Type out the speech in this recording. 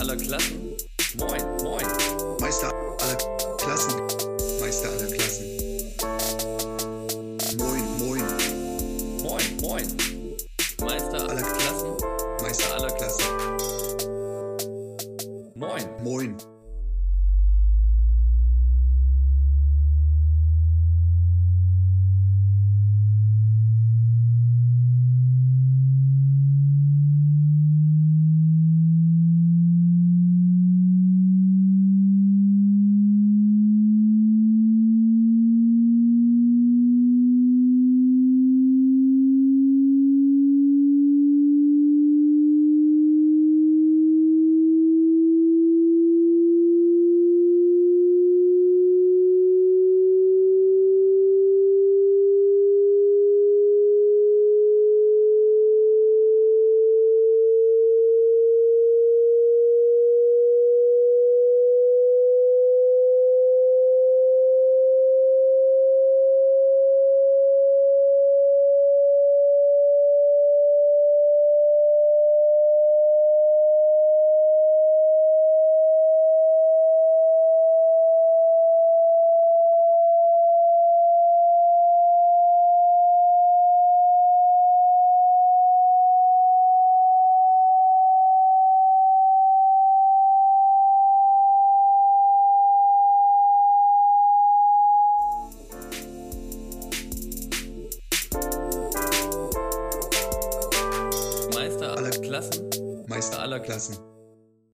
aller Klassen. Moin, moin. Meister aller Klassen. Meister aller Klassen. Moin, moin. Moin, moin. Meister aller Klassen. Meister aller Klassen. Moin. Moin. Klassen? Meister aller Klassen.